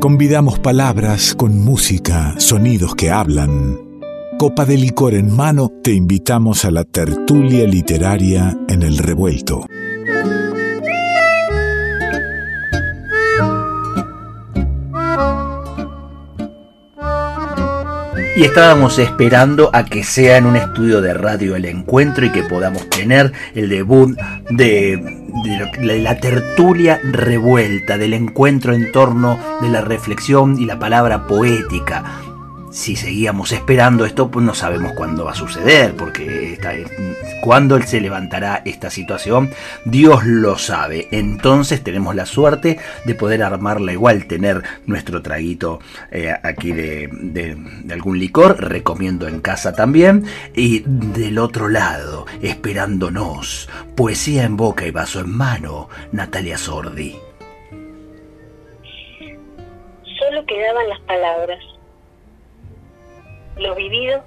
Convidamos palabras con música, sonidos que hablan. Copa de licor en mano, te invitamos a la tertulia literaria en el revuelto. Y estábamos esperando a que sea en un estudio de radio el encuentro y que podamos tener el debut de, la tertulia revuelta, del encuentro en torno de la reflexión y la palabra poética si seguíamos esperando esto, pues no sabemos cuándo va a suceder, porque esta, cuándo se levantará esta situación, Dios lo sabe. Entonces tenemos la suerte de poder armarla igual, tener nuestro traguito eh, aquí de, de, algún licor, recomiendo en casa también, y del otro lado, esperándonos, poesía en boca y vaso en mano, Natalia Sordi. Solo quedaban las palabras lo vivido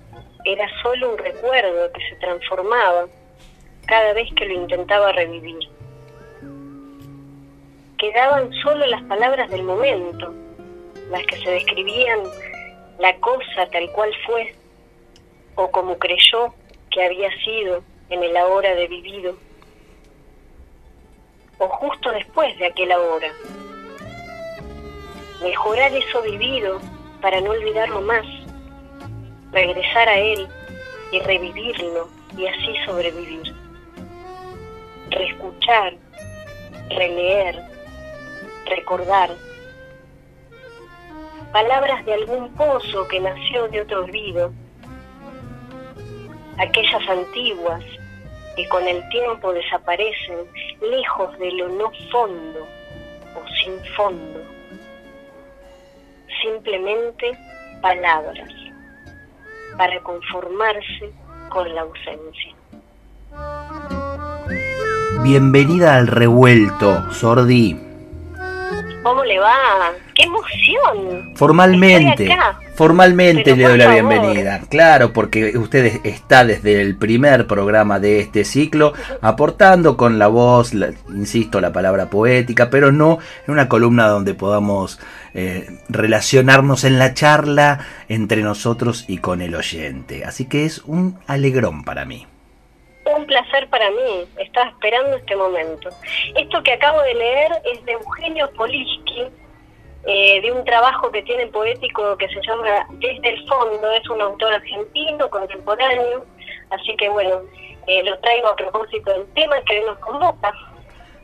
era solo un recuerdo que se transformaba cada vez que lo intentaba revivir. Quedaban solo las palabras del momento, las que se describían la cosa tal cual fue o como creyó que había sido en el ahora de vivido, o justo después de aquel ahora. Mejorar eso vivido para no olvidarlo más regresar a Él y revivirlo y así sobrevivir. Reescuchar, releer, recordar. Palabras de algún pozo que nació de otro olvido. Aquellas antiguas que con el tiempo desaparecen lejos de lo no fondo o sin fondo. Simplemente palabras para conformarse con la ausencia. Bienvenida al revuelto, Sordi. ¿Cómo le va? ¡Qué emoción! Formalmente, formalmente le doy la bienvenida. Claro, porque usted está desde el primer programa de este ciclo aportando con la voz, insisto, la palabra poética, pero no en una columna donde podamos eh, relacionarnos en la charla entre nosotros y con el oyente. Así que es un alegrón para mí. Un placer para mí, estaba esperando este momento. Esto que acabo de leer es de Eugenio Poliski, eh, de un trabajo que tiene poético que se llama Desde el Fondo, es un autor argentino, contemporáneo, así que bueno, eh, lo traigo a propósito del tema que nos convoca.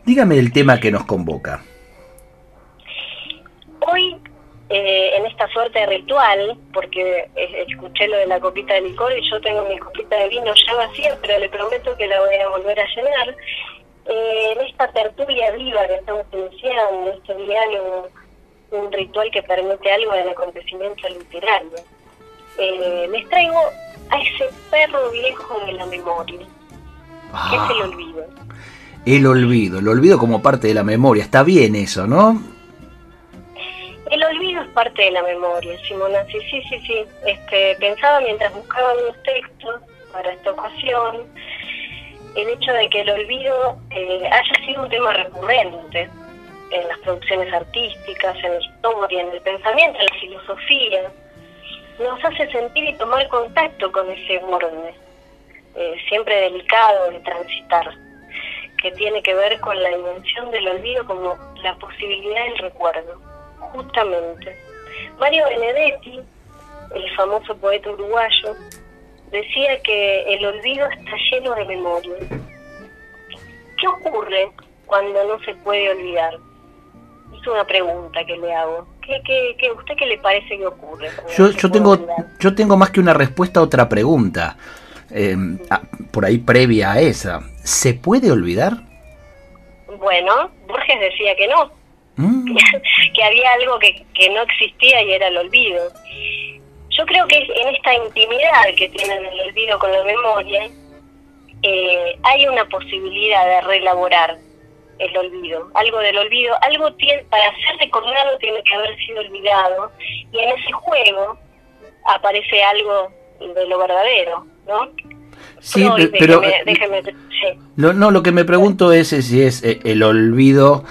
Dígame el tema que nos convoca. Hoy, eh, en esta suerte de ritual, porque escuché lo de la copita de licor y yo tengo mi copita de vino ya vacía, pero le prometo que la voy a volver a llenar, eh, en esta tertulia viva que estamos iniciando, este diálogo, un ritual que permite algo del acontecimiento literario, eh, les traigo a ese perro viejo de la memoria, que es el ah. olvido. El olvido, el olvido como parte de la memoria, está bien eso, ¿no? Parte de la memoria, Simona. Sí, sí, sí, sí. Este, pensaba mientras buscaba unos textos para esta ocasión, el hecho de que el olvido eh, haya sido un tema recurrente en las producciones artísticas, en la historia, en el pensamiento, en la filosofía, nos hace sentir y tomar contacto con ese borde, eh, siempre delicado de transitar, que tiene que ver con la dimensión del olvido como la posibilidad del recuerdo justamente. Mario Benedetti, el famoso poeta uruguayo, decía que el olvido está lleno de memoria. ¿Qué ocurre cuando no se puede olvidar? Es una pregunta que le hago. ¿Qué, qué, qué usted qué le parece que ocurre? Yo, yo tengo, yo tengo más que una respuesta a otra pregunta, em, por ahí previa a esa. ¿Se puede olvidar? Bueno, Borges decía que no. Mm. que había algo que, que no existía y era el olvido. Yo creo que en esta intimidad que tienen el olvido con la memoria, eh, hay una posibilidad de reelaborar el olvido, algo del olvido, algo tiene, para ser recordado tiene que haber sido olvidado, y en ese juego aparece algo de lo verdadero, ¿no? Sí, pero déjeme, no, lo que me pregunto es si es eh, el olvido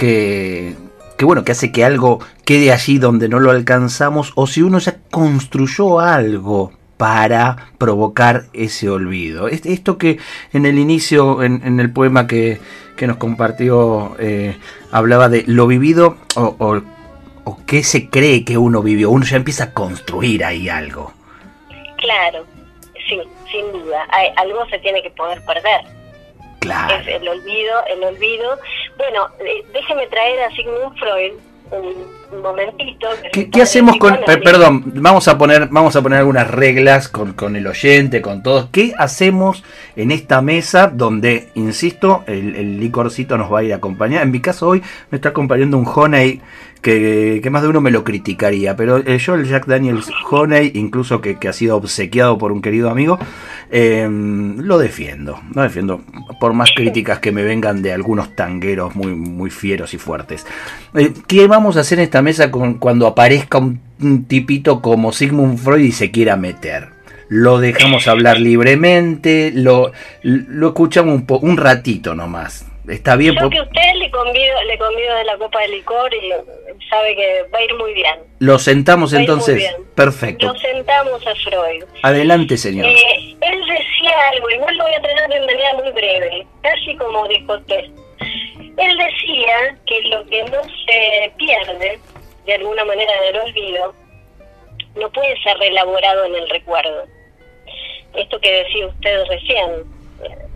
que, que bueno, que hace que algo quede allí donde no lo alcanzamos, o si uno ya construyó algo para provocar ese olvido. Esto que en el inicio, en, el poema que, nos compartió, eh, hablaba de lo vivido o, o qué se cree que uno vivió. Uno ya empieza a construir ahí algo. Claro, sí, sin duda. algo se tiene que poder perder. Claro. Es el olvido, el olvido. Bueno, eh, déjeme traer a Sigmund Freud un momentito. ¿Qué, hacemos con, perdón, vamos a poner, vamos a poner algunas reglas con, con, el oyente, con todos. ¿Qué hacemos en esta mesa donde, insisto, el, el, licorcito nos va a ir a acompañar? En mi caso hoy me está acompañando un Honey que, más de uno me lo criticaría, pero eh, yo el Jack Daniels Honey, incluso que, ha sido obsequiado por un querido amigo, em, lo defiendo, lo defiendo, por más críticas que me vengan de algunos tangueros muy, muy fieros y fuertes. Eh, ¿Qué vamos a hacer en esta mesa con, cuando aparezca un, tipito como Sigmund Freud y se quiera meter? Lo dejamos hablar libremente, lo, lo escuchamos un, un ratito nomás. Está bien. Yo que usted le convido, le convido de la copa de licor y sabe que va a ir muy bien. Lo sentamos entonces. Perfecto. Lo sentamos a Freud. Adelante, señor. Eh, él decía algo, igual lo voy a tratar de manera muy breve, casi como dijo usted. Él decía que lo que no se pierde, de alguna manera del olvido, no puede ser reelaborado en el recuerdo. Esto que decía usted recién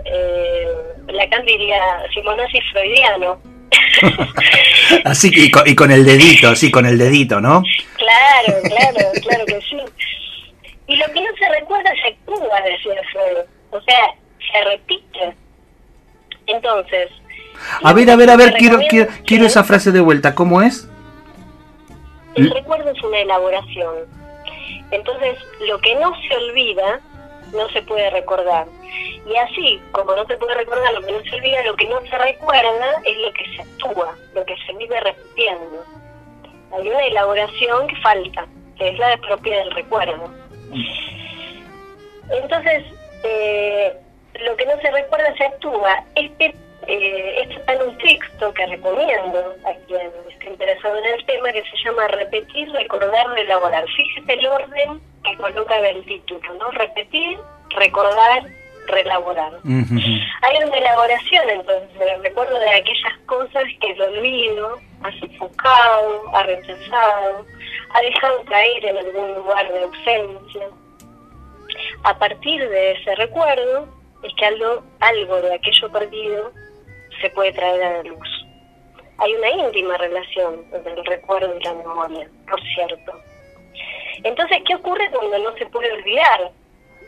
eh, Lacan diría Simonosis freudiano. así y con, y con el dedito, así con el dedito, ¿no? Claro, claro, claro que sí. Y lo que no se recuerda se actúa, decía Freud. O sea, se repite. Entonces. A ver, a ver, a ver, quiero, quiero, quiero esa frase de vuelta. ¿Cómo es? El recuerdo es una elaboración. Entonces, lo que no se olvida no se puede recordar. Y así, como no se puede recordar lo que no se olvida, lo que no se recuerda es lo que se actúa, lo que se vive repitiendo. Hay una elaboración que falta, que es la propia del recuerdo. Entonces, eh, lo que no se recuerda se actúa. Este, eh, esto está en un texto que recomiendo a quien esté interesado en el tema, que se llama Repetir, Recordar, Elaborar. Fíjese el orden que coloca el título, ¿no? Repetir, recordar, relaborar. Hay una elaboración, entonces, el recuerdo de aquellas cosas que el olvido ha sofocado, ha rechazado, ha dejado caer en algún lugar de ausencia. A partir de ese recuerdo es que algo, algo de aquello perdido se puede traer a la luz. Hay una íntima relación entre el recuerdo y la memoria, por cierto. Entonces, ¿qué ocurre cuando no se puede olvidar?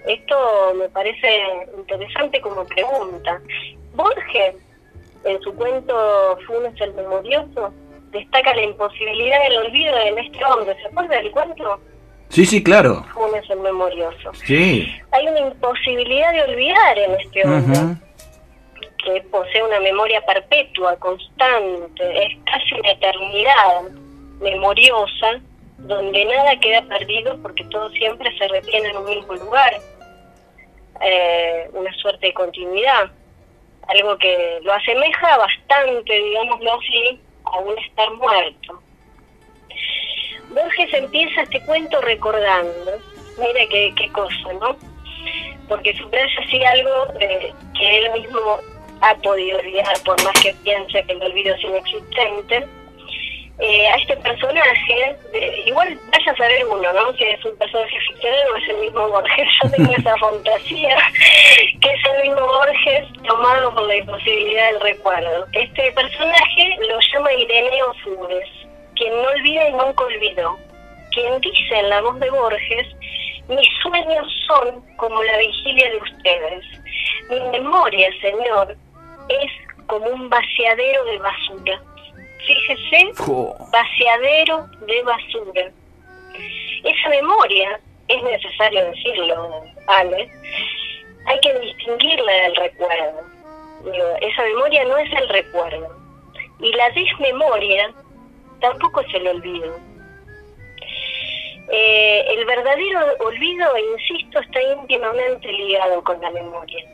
Esto me parece interesante como pregunta. Borges, en su cuento Funes el Memorioso, destaca la imposibilidad del olvido en este hombre. ¿Se acuerda del cuento? Sí, sí, claro. Funes el Memorioso. Sí. Hay una imposibilidad de olvidar en este hombre. Que posee una memoria perpetua, constante, es casi una eternidad memoriosa, donde nada queda perdido porque todo siempre se retiene en un mismo lugar eh, una suerte de continuidad, algo que lo asemeja bastante, digámoslo así, a un estar muerto. Borges empieza este cuento recordando, mira qué, qué cosa, ¿no? Porque subraya así algo eh, que él mismo ha podido olvidar, por más que piense que el olvido es inexistente, eh, a este personaje, igual vaya a saber uno, ¿no? Si es un personaje ficcional o es el mismo Borges. Yo tengo esa fantasía, que es el mismo Borges tomado por la imposibilidad del recuerdo. Este personaje lo llama Ireneo Fures, quien no olvida y nunca olvidó. Quien dice en la voz de Borges, mis sueños son como la vigilia de ustedes. Mi memoria, Señor, es como un vaciadero de basura fíjese, vaciadero de basura. Esa memoria, es necesario decirlo, Ale, hay que distinguirla del recuerdo. esa memoria no es el recuerdo. Y la desmemoria tampoco es el olvido. Eh, el verdadero olvido, insisto, está íntimamente ligado con la memoria.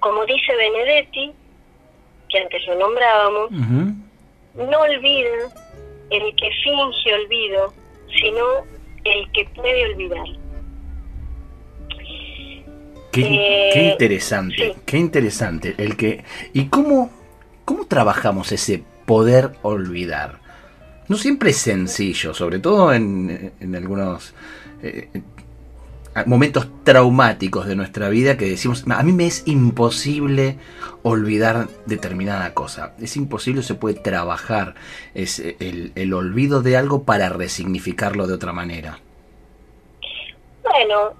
Como dice Benedetti, que antes lo nombrábamos, no olvida el que finge olvido, sino el que puede olvidar. Qué, eh, interesante, qué interesante. El que, ¿Y cómo, cómo trabajamos ese poder olvidar? No siempre es sencillo, sobre todo en, algunos eh, momentos traumáticos de nuestra vida que decimos, a mí me es imposible olvidar determinada cosa. Es imposible, se puede trabajar es el, el olvido de algo para resignificarlo de otra manera. Bueno,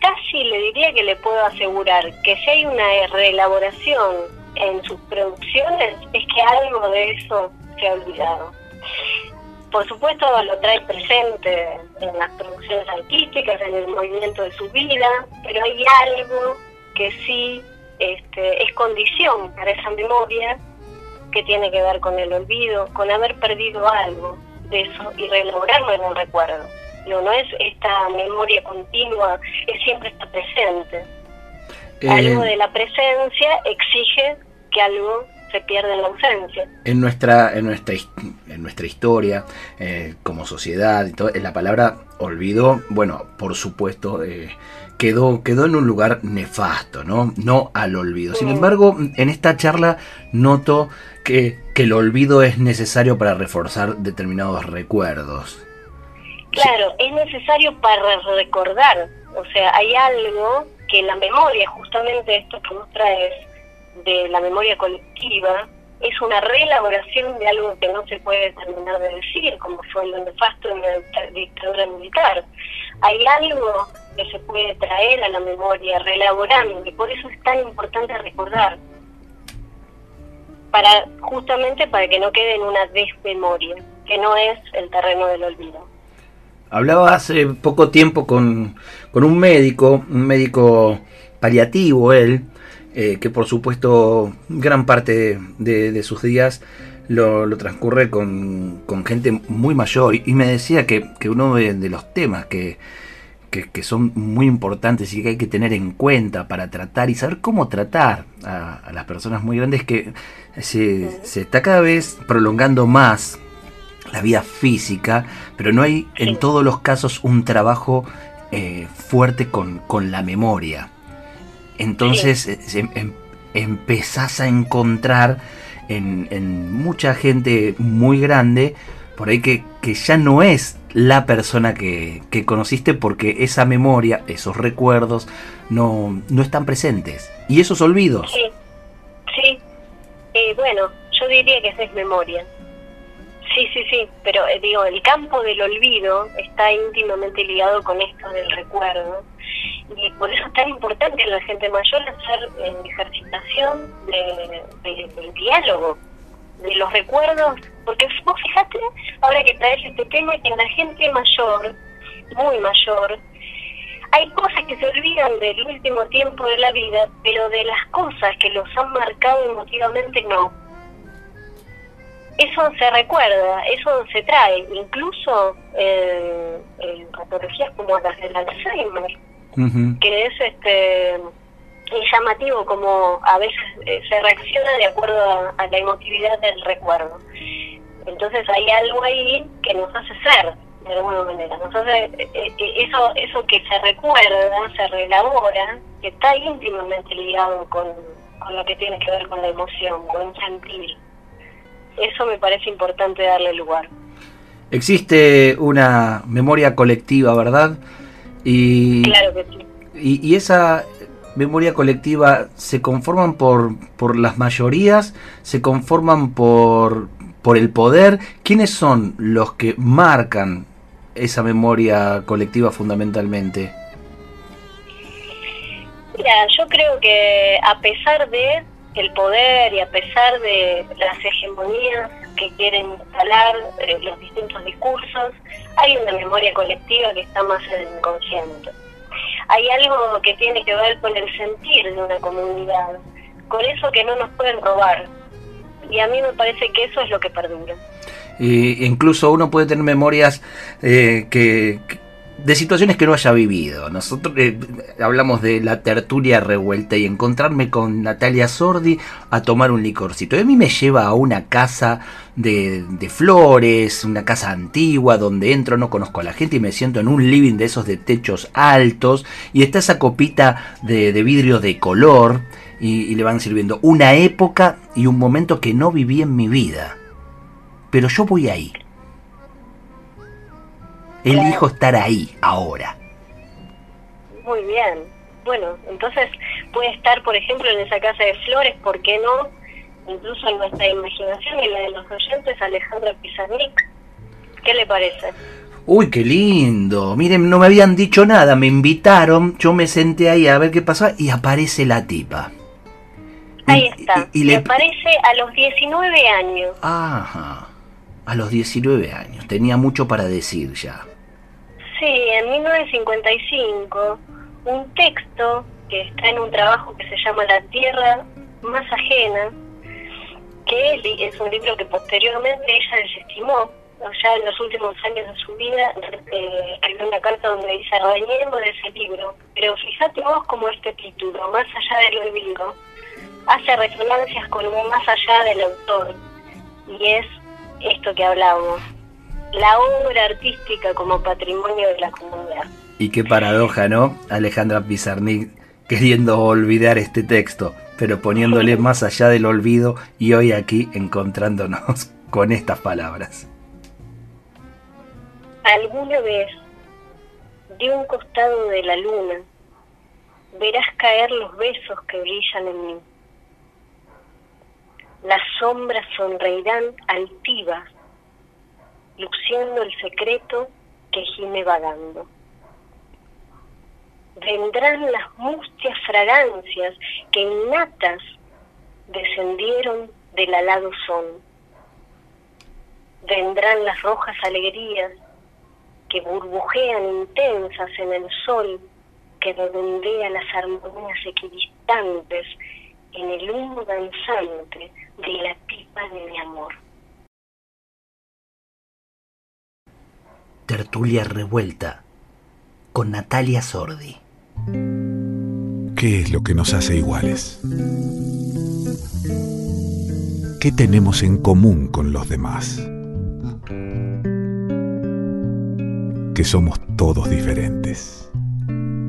casi le diría que le puedo asegurar que si hay una reelaboración en sus producciones, es que algo de eso se ha olvidado. Por supuesto lo trae presente en las producciones artísticas, en el movimiento de su vida, pero hay algo que sí este, es condición para esa memoria que tiene que ver con el olvido, con haber perdido algo de eso y reelaborarlo en un recuerdo. No, no es esta memoria continua, es siempre está presente. Eh, algo de la presencia exige que algo se pierda en la ausencia. En nuestra, en nuestra, nuestra historia, eh, como sociedad, y todo, la palabra olvido, bueno, por supuesto, eh, quedó, quedó en un lugar nefasto, ¿no? No al olvido. Sin embargo, en esta charla noto que, que el olvido es necesario para reforzar determinados recuerdos. Claro, es necesario para recordar, o sea, hay algo que la memoria, justamente esto que vos traes de la memoria colectiva, es una reelaboración de algo que no se puede terminar de decir, como fue lo nefasto en la dictadura militar. Hay algo que se puede traer a la memoria, reelaborando, y por eso es tan importante recordar, para justamente para que no quede en una desmemoria, que no es el terreno del olvido. Hablaba hace poco tiempo con, un médico, un médico paliativo él, eh, que por supuesto gran parte de, sus días lo, transcurre con, gente muy mayor y, me decía que, uno de, los temas que, son muy importantes y que hay que tener en cuenta para tratar y saber cómo tratar a, las personas muy grandes que se, se, está cada vez prolongando más la vida física, pero no hay en todos los casos un trabajo eh, fuerte con, con, la memoria. Entonces eh, em, em, empezás a encontrar en, mucha gente muy grande, por ahí que, que ya no es la persona que, que, conociste porque esa memoria, esos recuerdos, no, no están presentes. Y esos olvidos. Sí, sí. Eh, bueno, yo diría que esa es memoria. Sí, sí, sí, pero eh, digo, el campo del olvido está íntimamente ligado con esto del recuerdo. Y por eso es tan importante en la gente mayor hacer eh, ejercitación de, del diálogo, de los recuerdos, porque vos fijate, ahora que traes este tema, que en la gente mayor, muy mayor, hay cosas que se olvidan del último tiempo de la vida, pero de las cosas que los han marcado emotivamente no eso se recuerda, eso se trae, incluso eh, en patologías como las del Alzheimer, que es este llamativo como a veces eh, se reacciona de acuerdo a, la emotividad del recuerdo. Entonces hay algo ahí que nos hace ser de alguna manera. Nos hace, eh, eso, eso que se recuerda, se reelabora, que está íntimamente ligado con, con lo que tiene que ver con la emoción, con sentir. Eso me parece importante darle lugar. Existe una memoria colectiva, ¿verdad? Y, claro que sí. Y, esa memoria colectiva se conforman por, por las mayorías, se conforman por, por el poder. ¿Quiénes son los que marcan esa memoria colectiva fundamentalmente? Mira, yo creo que a pesar de el poder y a pesar de las hegemonías que quieren instalar eh, los distintos discursos, hay una memoria colectiva que está más en el inconsciente. Hay algo que tiene que ver con el sentir de una comunidad, con eso que no nos pueden robar. Y a mí me parece que eso es lo que perdura. Y incluso uno puede tener memorias eh, que, de situaciones que no haya vivido. Nosotros eh, hablamos de la tertulia revuelta y encontrarme con Natalia Sordi a tomar un licorcito. Y a mí me lleva a una casa de, de, flores, una casa antigua donde entro, no conozco a la gente y me siento en un living de esos de techos altos y está esa copita de, de vidrio de color y, y le van sirviendo una época y un momento que no viví en mi vida. Pero yo voy ahí. Elijo estar ahí, ahora. Muy bien. Bueno, entonces puede estar, por ejemplo, en esa casa de flores, ¿por qué no? Incluso en nuestra imaginación y la de los oyentes, Alejandra Pizarnik. ¿Qué le parece? Uy, qué lindo. Miren, no me habían dicho nada, me invitaron, yo me senté ahí a ver qué pasaba y aparece la tipa. Ahí está. Y, y, y le aparece a los 19 años. Ajá. A los 19 años. Tenía mucho para decir ya. Sí, en 1955, un texto que está en un trabajo que se llama La Tierra más ajena, que es un libro que posteriormente ella desestimó, ya en los últimos años de su vida, eh, escribió una carta donde dice, reñemos de ese libro, pero fíjate vos como este título, Más allá del olvido, hace resonancias con un más allá del autor, y es esto que hablamos, la obra artística como patrimonio de la comunidad. Y qué paradoja, ¿no? Alejandra Pizarnik queriendo olvidar este texto, pero poniéndole más allá del olvido y hoy aquí encontrándonos con estas palabras. Alguna vez, de un costado de la luna, verás caer los besos que brillan en mí. Las sombras sonreirán altivas luciendo el secreto que gime vagando. Vendrán las mustias fragancias que innatas descendieron del alado son. Vendrán las rojas alegrías que burbujean intensas en el sol que redondea las armonías equidistantes en el humo danzante de la pipa de mi amor. Tertulia Revuelta con Natalia Sordi. ¿Qué es lo que nos hace iguales? ¿Qué tenemos en común con los demás? Que somos todos diferentes.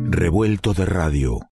Revuelto de radio